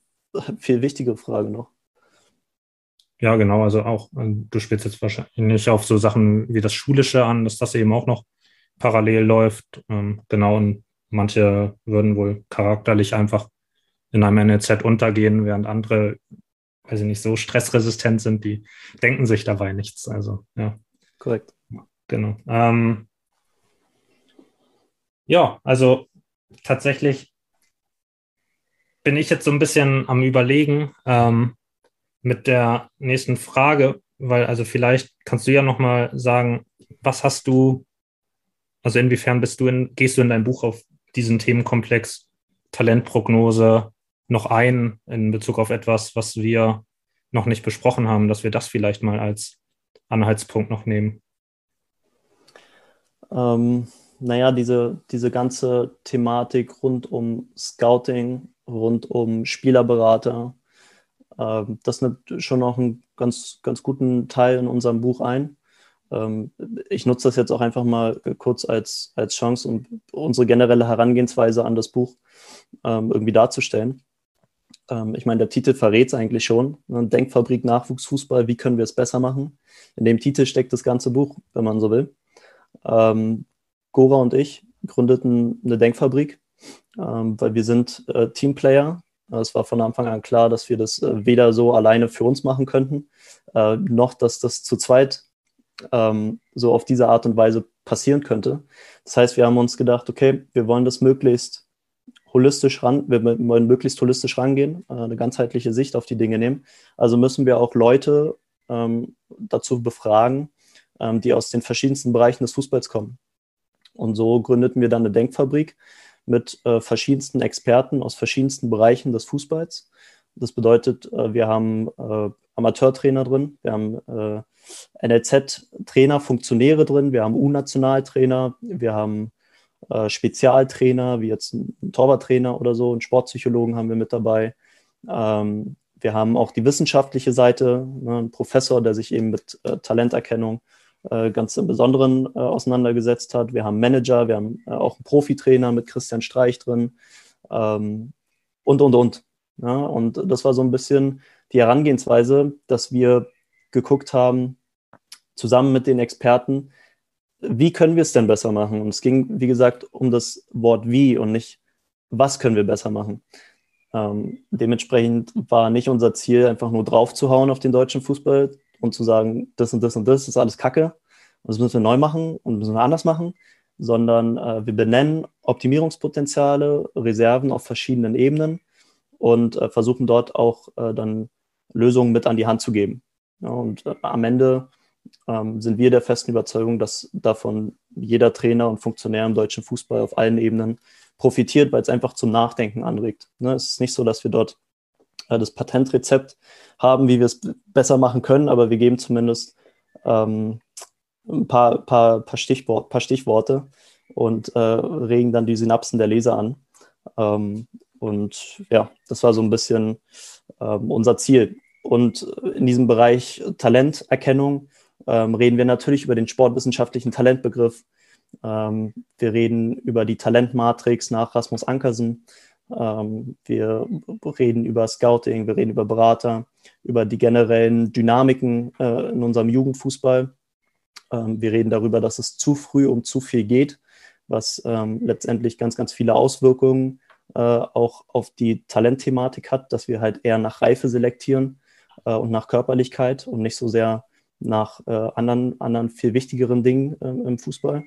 viel wichtigere Frage noch. Ja, genau. Also auch, äh, du spielst jetzt wahrscheinlich nicht auf so Sachen wie das Schulische an, dass das eben auch noch parallel läuft. Ähm, genau. Und manche würden wohl charakterlich einfach in einem NLZ untergehen, während andere, weiß ich nicht, so stressresistent sind, die denken sich dabei nichts. Also, ja. Korrekt. Genau. Ähm, ja, also tatsächlich bin ich jetzt so ein bisschen am Überlegen ähm, mit der nächsten Frage, weil also vielleicht kannst du ja noch mal sagen, was hast du, also inwiefern bist du in, gehst du in dein Buch auf diesen Themenkomplex Talentprognose noch ein in Bezug auf etwas, was wir noch nicht besprochen haben, dass wir das vielleicht mal als Anhaltspunkt noch nehmen? Ähm, naja, diese, diese ganze Thematik rund um Scouting, rund um Spielerberater, das nimmt schon noch einen ganz, ganz guten Teil in unserem Buch ein. Ähm, ich nutze das jetzt auch einfach mal kurz als, als Chance, um unsere generelle Herangehensweise an das Buch ähm, irgendwie darzustellen. Ähm, ich meine, der Titel verrät es eigentlich schon. Ne? Denkfabrik Nachwuchsfußball, wie können wir es besser machen? In dem Titel steckt das ganze Buch, wenn man so will. Ähm, Gora und ich gründeten eine Denkfabrik, ähm, weil wir sind äh, Teamplayer. Es war von Anfang an klar, dass wir das äh, weder so alleine für uns machen könnten, äh, noch dass das zu zweit ähm, so auf diese Art und Weise passieren könnte. Das heißt, wir haben uns gedacht, okay, wir wollen das möglichst holistisch ran, wir wollen möglichst holistisch rangehen, äh, eine ganzheitliche Sicht auf die Dinge nehmen. Also müssen wir auch Leute ähm, dazu befragen, ähm, die aus den verschiedensten Bereichen des Fußballs kommen. Und so gründeten wir dann eine Denkfabrik mit äh, verschiedensten Experten aus verschiedensten Bereichen des Fußballs. Das bedeutet, äh, wir haben äh, Amateurtrainer drin, wir haben äh, NLZ-Trainer, Funktionäre drin, wir haben U-Nationaltrainer, wir haben äh, Spezialtrainer, wie jetzt ein Torwarttrainer oder so, einen Sportpsychologen haben wir mit dabei. Ähm, wir haben auch die wissenschaftliche Seite, ne, einen Professor, der sich eben mit äh, Talenterkennung äh, ganz im Besonderen äh, auseinandergesetzt hat. Wir haben Manager, wir haben äh, auch einen Profitrainer mit Christian Streich drin ähm, und, und, und. Ja, und das war so ein bisschen die Herangehensweise, dass wir geguckt haben, zusammen mit den Experten, wie können wir es denn besser machen? Und es ging, wie gesagt, um das Wort wie und nicht, was können wir besser machen. Ähm, dementsprechend war nicht unser Ziel, einfach nur draufzuhauen auf den deutschen Fußball und zu sagen, das und das und das ist alles Kacke und das müssen wir neu machen und müssen wir anders machen, sondern äh, wir benennen Optimierungspotenziale, Reserven auf verschiedenen Ebenen und äh, versuchen dort auch äh, dann Lösungen mit an die Hand zu geben. Ja, und äh, am Ende ähm, sind wir der festen Überzeugung, dass davon jeder Trainer und Funktionär im deutschen Fußball auf allen Ebenen profitiert, weil es einfach zum Nachdenken anregt. Ne? Es ist nicht so, dass wir dort das Patentrezept haben, wie wir es besser machen können, aber wir geben zumindest ähm, ein paar, paar, paar, Stichwort, paar Stichworte und äh, regen dann die Synapsen der Leser an. Ähm, und ja, das war so ein bisschen ähm, unser Ziel. Und in diesem Bereich Talenterkennung ähm, reden wir natürlich über den sportwissenschaftlichen Talentbegriff. Ähm, wir reden über die Talentmatrix nach Rasmus Ankersen. Ähm, wir reden über Scouting, wir reden über Berater, über die generellen Dynamiken äh, in unserem Jugendfußball. Ähm, wir reden darüber, dass es zu früh um zu viel geht, was ähm, letztendlich ganz, ganz viele Auswirkungen äh, auch auf die Talentthematik hat, dass wir halt eher nach Reife selektieren äh, und nach Körperlichkeit und nicht so sehr nach anderen, anderen viel wichtigeren Dingen im Fußball.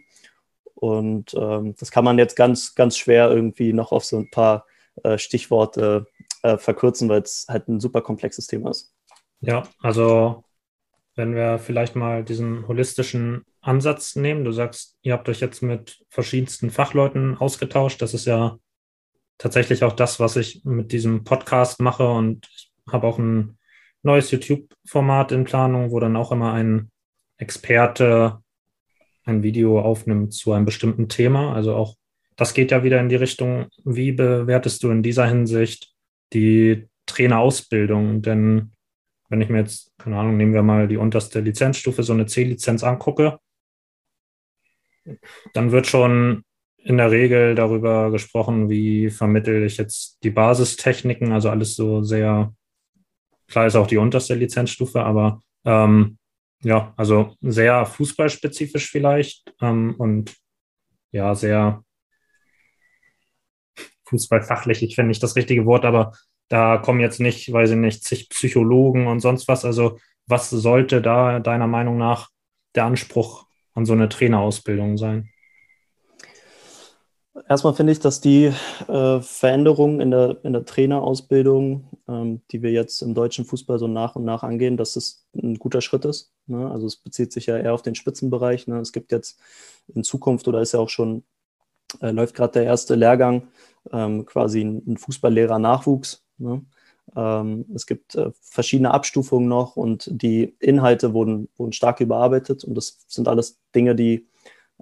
Und ähm, das kann man jetzt ganz, ganz schwer irgendwie noch auf so ein paar äh, Stichworte äh, verkürzen, weil es halt ein super komplexes Thema ist. Ja, also wenn wir vielleicht mal diesen holistischen Ansatz nehmen, du sagst, ihr habt euch jetzt mit verschiedensten Fachleuten ausgetauscht. Das ist ja tatsächlich auch das, was ich mit diesem Podcast mache und ich habe auch ein neues YouTube-Format in Planung, wo dann auch immer ein Experte ein Video aufnimmt zu einem bestimmten Thema. Also auch das geht ja wieder in die Richtung, wie bewertest du in dieser Hinsicht die Trainerausbildung? Denn wenn ich mir jetzt, keine Ahnung, nehmen wir mal die unterste Lizenzstufe, so eine C-Lizenz angucke, dann wird schon in der Regel darüber gesprochen, wie vermittel ich jetzt die Basistechniken, also alles so sehr, klar ist auch die unterste Lizenzstufe, aber ähm, ja, also sehr fußballspezifisch vielleicht ähm, und ja, sehr fußballfachlich, ich finde nicht das richtige Wort, aber da kommen jetzt nicht, weiß ich nicht, zig Psychologen und sonst was. Also was sollte da deiner Meinung nach der Anspruch an so eine Trainerausbildung sein? Erstmal finde ich, dass die äh, Veränderungen in der, in der Trainerausbildung, ähm, die wir jetzt im deutschen Fußball so nach und nach angehen, dass das ein guter Schritt ist. Ne? Also es bezieht sich ja eher auf den Spitzenbereich. Ne? Es gibt jetzt in Zukunft oder ist ja auch schon, äh, läuft gerade der erste Lehrgang, ähm, quasi ein, Fußballlehrer-Nachwuchs. Ne? Ähm, es gibt äh, verschiedene Abstufungen noch und die Inhalte wurden, wurden stark überarbeitet und das sind alles Dinge, die,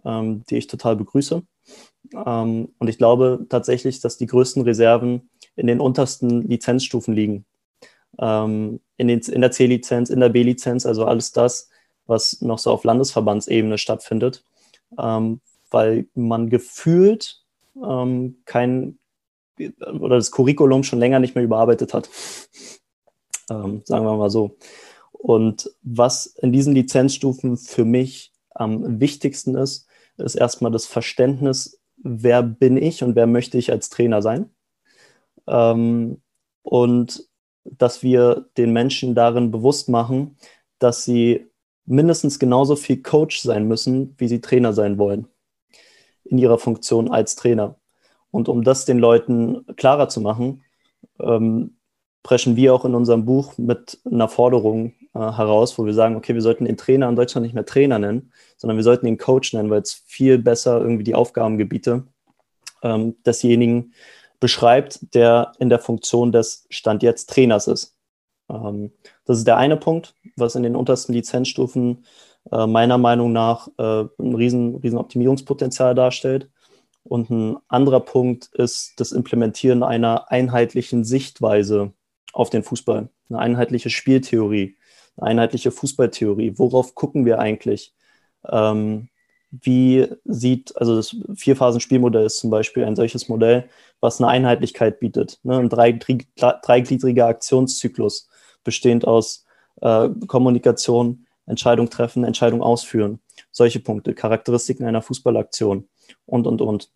ähm, die ich total begrüße. Ähm, und ich glaube tatsächlich, dass die größten Reserven in den untersten Lizenzstufen liegen. Ähm, in, den, in der C-Lizenz, in der B-Lizenz, also alles das, was noch so auf Landesverbandsebene stattfindet, ähm, weil man gefühlt ähm, kein oder das Curriculum schon länger nicht mehr überarbeitet hat. Ähm, sagen wir mal so. Und was in diesen Lizenzstufen für mich am wichtigsten ist, ist erstmal das Verständnis wer bin ich und wer möchte ich als Trainer sein. Ähm, und dass wir den Menschen darin bewusst machen, dass sie mindestens genauso viel Coach sein müssen, wie sie Trainer sein wollen in ihrer Funktion als Trainer. Und um das den Leuten klarer zu machen, ähm, preschen wir auch in unserem Buch mit einer Forderung äh, heraus, wo wir sagen, okay, wir sollten den Trainer in Deutschland nicht mehr Trainer nennen, sondern wir sollten ihn Coach nennen, weil es viel besser irgendwie die Aufgabengebiete ähm, desjenigen beschreibt, der in der Funktion des Stand jetzt Trainers ist. Ähm, das ist der eine Punkt, was in den untersten Lizenzstufen äh, meiner Meinung nach äh, ein riesen, riesen Optimierungspotenzial darstellt. Und ein anderer Punkt ist das Implementieren einer einheitlichen Sichtweise auf den Fußball, eine einheitliche Spieltheorie, eine einheitliche Fußballtheorie. Worauf gucken wir eigentlich? Ähm, wie sieht, also das Vierphasen-Spielmodell ist zum Beispiel ein solches Modell, was eine Einheitlichkeit bietet. Ne? Ein dreigliedriger Aktionszyklus, bestehend aus äh, Kommunikation, Entscheidung treffen, Entscheidung ausführen. Solche Punkte, Charakteristiken einer Fußballaktion und, und, und.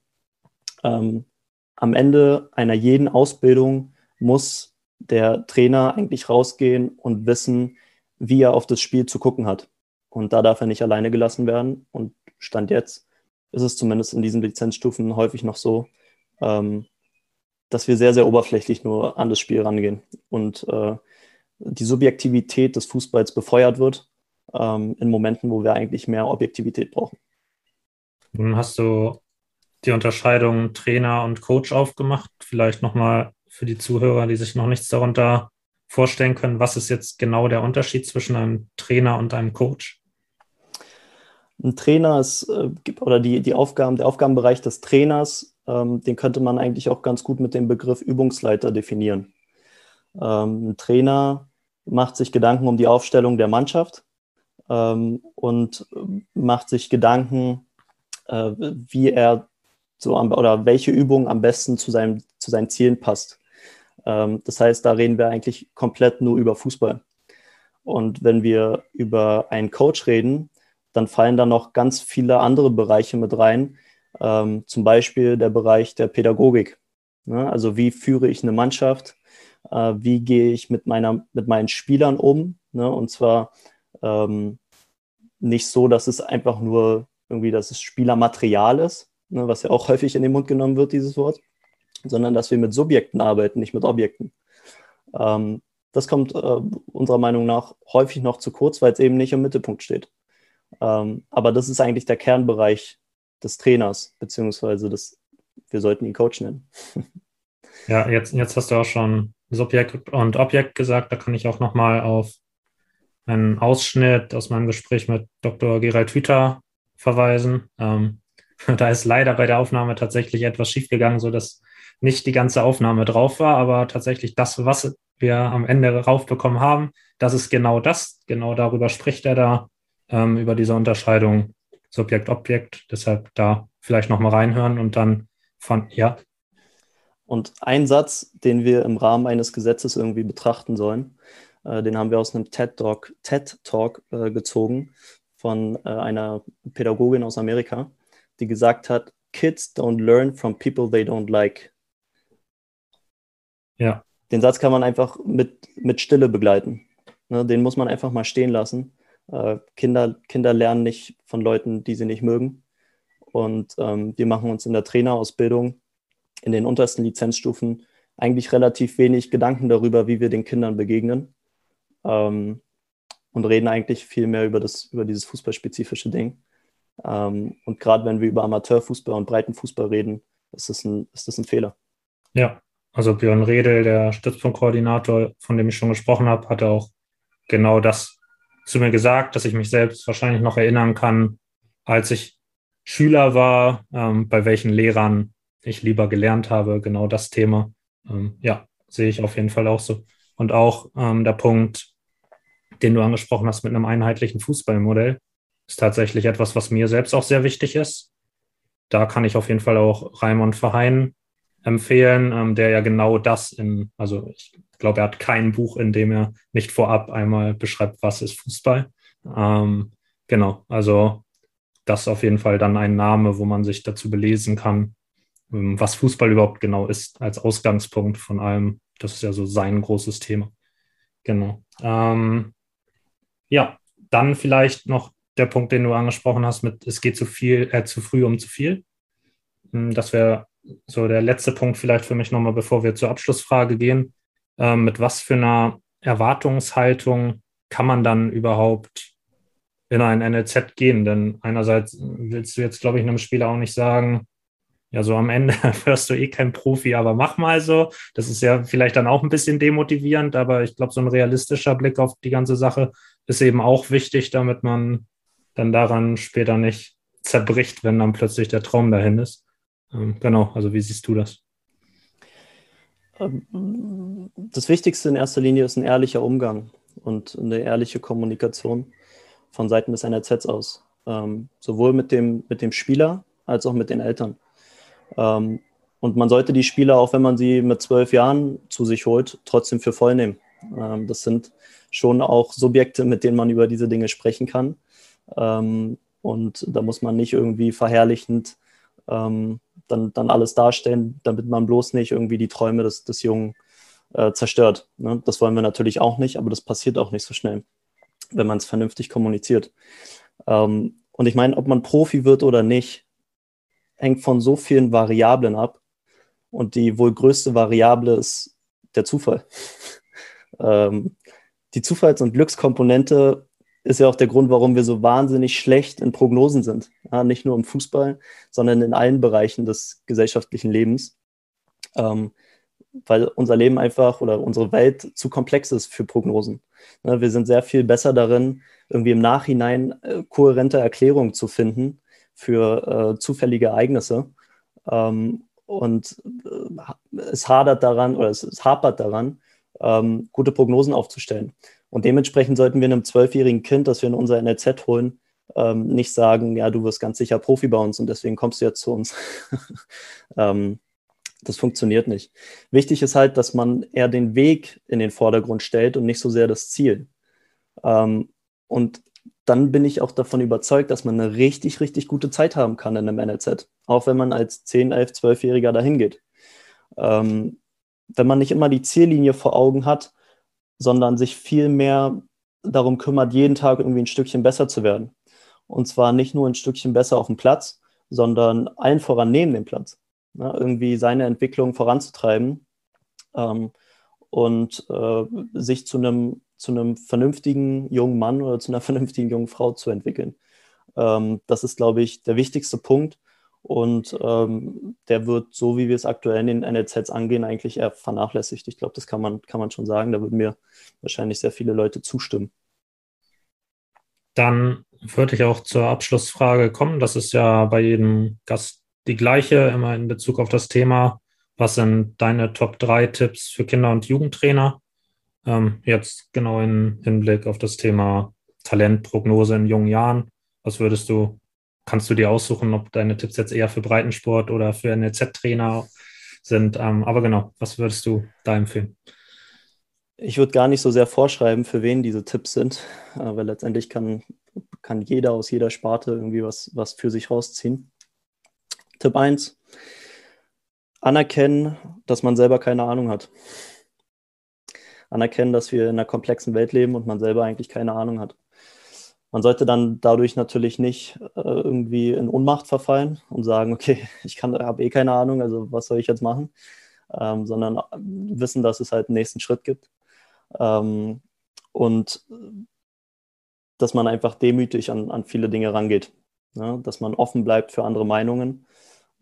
Ähm, am Ende einer jeden Ausbildung muss der Trainer eigentlich rausgehen und wissen, wie er auf das Spiel zu gucken hat. Und da darf er nicht alleine gelassen werden. Und Stand jetzt ist es zumindest in diesen Lizenzstufen häufig noch so, ähm, dass wir sehr, sehr oberflächlich nur an das Spiel rangehen und äh, die Subjektivität des Fußballs befeuert wird ähm, in Momenten, wo wir eigentlich mehr Objektivität brauchen. Nun hast du die Unterscheidung Trainer und Coach aufgemacht. Vielleicht nochmal für die Zuhörer, die sich noch nichts darunter vorstellen können, was ist jetzt genau der Unterschied zwischen einem Trainer und einem Coach? Ein Trainer ist, äh, oder die, die Aufgaben, der Aufgabenbereich des Trainers, ähm, den könnte man eigentlich auch ganz gut mit dem Begriff Übungsleiter definieren. Ähm, ein Trainer macht sich Gedanken um die Aufstellung der Mannschaft und macht sich Gedanken, äh, wie er so am, oder welche Übung am besten zu, seinem, zu seinen Zielen passt. Ähm, das heißt, da reden wir eigentlich komplett nur über Fußball. Und wenn wir über einen Coach reden, dann fallen da noch ganz viele andere Bereiche mit rein, ähm, zum Beispiel der Bereich der Pädagogik. Ne? Also wie führe ich eine Mannschaft? Äh, wie gehe ich mit, meiner, mit meinen Spielern um? Ne? Und zwar ähm, nicht so, dass es einfach nur irgendwie, dass es Spielermaterial ist, ne, was ja auch häufig in den Mund genommen wird, dieses Wort, sondern dass wir mit Subjekten arbeiten, nicht mit Objekten. Ähm, das kommt äh, unserer Meinung nach häufig noch zu kurz, weil es eben nicht im Mittelpunkt steht. Ähm, aber das ist eigentlich der Kernbereich des Trainers, beziehungsweise des, wir sollten ihn Coach nennen. ja, jetzt, jetzt hast du auch schon Subjekt und Objekt gesagt. Da kann ich auch nochmal auf einen Ausschnitt aus meinem Gespräch mit Dr. Gerald Hüther verweisen. Ähm, da ist leider bei der Aufnahme tatsächlich etwas schiefgegangen, sodass nicht die ganze Aufnahme drauf war, aber tatsächlich das, was wir am Ende raufbekommen haben, das ist genau das. Genau darüber spricht er da, ähm, über diese Unterscheidung Subjekt-Objekt. Deshalb da vielleicht nochmal reinhören und dann von, ja. Und ein Satz, den wir im Rahmen eines Gesetzes irgendwie betrachten sollen, den haben wir aus einem TED-Talk TED -Talk, äh, gezogen von äh, einer Pädagogin aus Amerika, die gesagt hat, Kids don't learn from people they don't like. Ja. Den Satz kann man einfach mit, mit Stille begleiten. Ne, den muss man einfach mal stehen lassen. Äh, Kinder, Kinder lernen nicht von Leuten, die sie nicht mögen. Und ähm, wir machen uns in der Trainerausbildung in den untersten Lizenzstufen eigentlich relativ wenig Gedanken darüber, wie wir den Kindern begegnen. Ähm, und reden eigentlich viel mehr über, das, über dieses fußballspezifische Ding. Ähm, und gerade wenn wir über Amateurfußball und Breitenfußball reden, ist das ein, ist das ein Fehler. Ja, also Björn Redel, der Stützpunktkoordinator, von dem ich schon gesprochen habe, hatte auch genau das zu mir gesagt, dass ich mich selbst wahrscheinlich noch erinnern kann, als ich Schüler war, ähm, bei welchen Lehrern ich lieber gelernt habe, genau das Thema. Ähm, ja, sehe ich auf jeden Fall auch so. Und auch ähm, der Punkt, den du angesprochen hast mit einem einheitlichen Fußballmodell, ist tatsächlich etwas, was mir selbst auch sehr wichtig ist. Da kann ich auf jeden Fall auch Raimund Verheyen empfehlen, ähm, der ja genau das in, also ich glaube, er hat kein Buch, in dem er nicht vorab einmal beschreibt, was ist Fußball. Ähm, genau, also das ist auf jeden Fall dann ein Name, wo man sich dazu belesen kann, ähm, was Fußball überhaupt genau ist, als Ausgangspunkt von allem. Das ist ja so sein großes Thema. Genau. Ähm, ja, dann vielleicht noch der Punkt, den du angesprochen hast, mit es geht zu viel, äh, zu früh um zu viel. Hm, das wäre so der letzte Punkt vielleicht für mich nochmal, bevor wir zur Abschlussfrage gehen. Ähm, mit was für einer Erwartungshaltung kann man dann überhaupt in ein NLZ gehen? Denn einerseits willst du jetzt, glaube ich, einem Spieler auch nicht sagen, ja, so am Ende wirst du eh kein Profi, aber mach mal so. Das ist ja vielleicht dann auch ein bisschen demotivierend, aber ich glaube, so ein realistischer Blick auf die ganze Sache ist eben auch wichtig, damit man dann daran später nicht zerbricht, wenn dann plötzlich der Traum dahin ist. Ähm, genau, also wie siehst du das? Ähm, das Wichtigste in erster Linie ist ein ehrlicher Umgang und eine ehrliche Kommunikation von Seiten des NRZs aus. Ähm, sowohl mit dem, mit dem Spieler als auch mit den Eltern. Ähm, und man sollte die Spieler, auch wenn man sie mit zwölf Jahren zu sich holt, trotzdem für voll nehmen. Ähm, das sind schon auch Subjekte, mit denen man über diese Dinge sprechen kann. Ähm, und da muss man nicht irgendwie verherrlichend ähm, dann, dann alles darstellen, damit man bloß nicht irgendwie die Träume des, des Jungen äh, zerstört. Ne? Das wollen wir natürlich auch nicht, aber das passiert auch nicht so schnell, wenn man es vernünftig kommuniziert. Ähm, und ich meine, ob man Profi wird oder nicht, hängt von so vielen Variablen ab. Und die wohl größte Variable ist der Zufall. Ähm, die Zufalls- und Glückskomponente ist ja auch der Grund, warum wir so wahnsinnig schlecht in Prognosen sind. Ja, nicht nur im Fußball, sondern in allen Bereichen des gesellschaftlichen Lebens. Ähm, weil unser Leben einfach oder unsere Welt zu komplex ist für Prognosen. Ja, wir sind sehr viel besser darin, irgendwie im Nachhinein äh, kohärente Erklärungen zu finden für äh, zufällige Ereignisse. Ähm, und äh, es hadert daran oder es, es hapert daran, ähm, gute Prognosen aufzustellen. Und dementsprechend sollten wir einem zwölfjährigen Kind, das wir in unser NLZ holen, ähm, nicht sagen, ja, du wirst ganz sicher Profi bei uns und deswegen kommst du jetzt zu uns. ähm, das funktioniert nicht. Wichtig ist halt, dass man eher den Weg in den Vordergrund stellt und nicht so sehr das Ziel. Ähm, und dann bin ich auch davon überzeugt, dass man eine richtig, richtig gute Zeit haben kann in einem NLZ, auch wenn man als 10, 11, 12-Jähriger dahin geht. Ähm, wenn man nicht immer die Ziellinie vor Augen hat, sondern sich viel mehr darum kümmert, jeden Tag irgendwie ein Stückchen besser zu werden. Und zwar nicht nur ein Stückchen besser auf dem Platz, sondern allen voran neben dem Platz. Ne? Irgendwie seine Entwicklung voranzutreiben ähm, und äh, sich zu einem, zu einem vernünftigen jungen Mann oder zu einer vernünftigen jungen Frau zu entwickeln. Ähm, das ist, glaube ich, der wichtigste Punkt. Und ähm, der wird, so wie wir es aktuell in den NLZs angehen, eigentlich eher vernachlässigt. Ich glaube, das kann man, kann man schon sagen. Da würden mir wahrscheinlich sehr viele Leute zustimmen. Dann würde ich auch zur Abschlussfrage kommen. Das ist ja bei jedem Gast die gleiche, immer in Bezug auf das Thema. Was sind deine Top 3 Tipps für Kinder- und Jugendtrainer? Ähm, jetzt genau im Hinblick auf das Thema Talentprognose in jungen Jahren. Was würdest du kannst du dir aussuchen, ob deine Tipps jetzt eher für Breitensport oder für NLZ-Trainer sind. Ähm, aber genau, was würdest du da empfehlen? Ich würde gar nicht so sehr vorschreiben, für wen diese Tipps sind, äh, weil letztendlich kann, kann jeder aus jeder Sparte irgendwie was, was für sich rausziehen. Tipp 1, anerkennen, dass man selber keine Ahnung hat. Anerkennen, dass wir in einer komplexen Welt leben und man selber eigentlich keine Ahnung hat. Man sollte dann dadurch natürlich nicht äh, irgendwie in Ohnmacht verfallen und sagen, okay, ich habe eh keine Ahnung, also was soll ich jetzt machen, ähm, sondern wissen, dass es halt einen nächsten Schritt gibt. Ähm, und dass man einfach demütig an, an viele Dinge rangeht, ne? dass man offen bleibt für andere Meinungen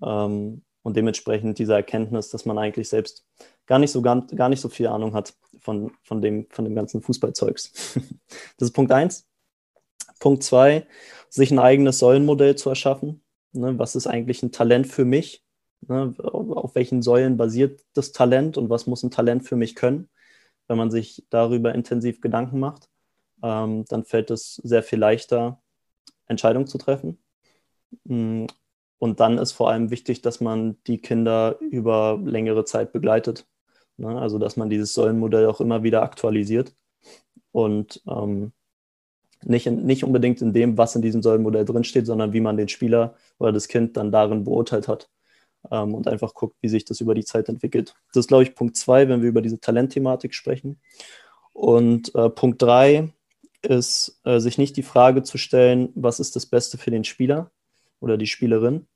ähm, und dementsprechend diese Erkenntnis, dass man eigentlich selbst gar nicht so, gar, gar nicht so viel Ahnung hat von, von, dem, von dem ganzen Fußballzeugs. das ist Punkt eins. Punkt zwei, sich ein eigenes Säulenmodell zu erschaffen. Ne, was ist eigentlich ein Talent für mich? Ne, auf welchen Säulen basiert das Talent und was muss ein Talent für mich können? Wenn man sich darüber intensiv Gedanken macht, ähm, dann fällt es sehr viel leichter, Entscheidungen zu treffen. Mm, und dann ist vor allem wichtig, dass man die Kinder über längere Zeit begleitet. Ne? Also dass man dieses Säulenmodell auch immer wieder aktualisiert. Und ähm, nicht, in, nicht unbedingt in dem, was in diesem Säulenmodell drinsteht, sondern wie man den Spieler oder das Kind dann darin beurteilt hat ähm, und einfach guckt, wie sich das über die Zeit entwickelt. Das ist, glaube ich, Punkt zwei, wenn wir über diese Talentthematik sprechen. Und äh, Punkt drei ist, äh, sich nicht die Frage zu stellen, was ist das Beste für den Spieler oder die Spielerin,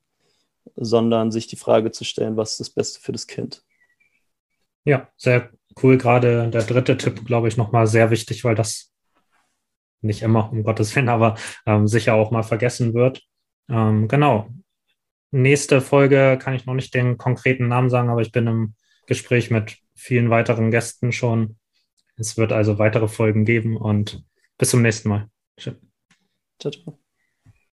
sondern sich die Frage zu stellen, was ist das Beste für das Kind. Ja, sehr cool. Gerade der dritte Tipp, glaube ich, nochmal sehr wichtig, weil das nicht immer, um Gottes Willen, aber ähm, sicher auch mal vergessen wird. Ähm, genau. Nächste Folge kann ich noch nicht den konkreten Namen sagen, aber ich bin im Gespräch mit vielen weiteren Gästen schon. Es wird also weitere Folgen geben und bis zum nächsten Mal. Ciao, ciao.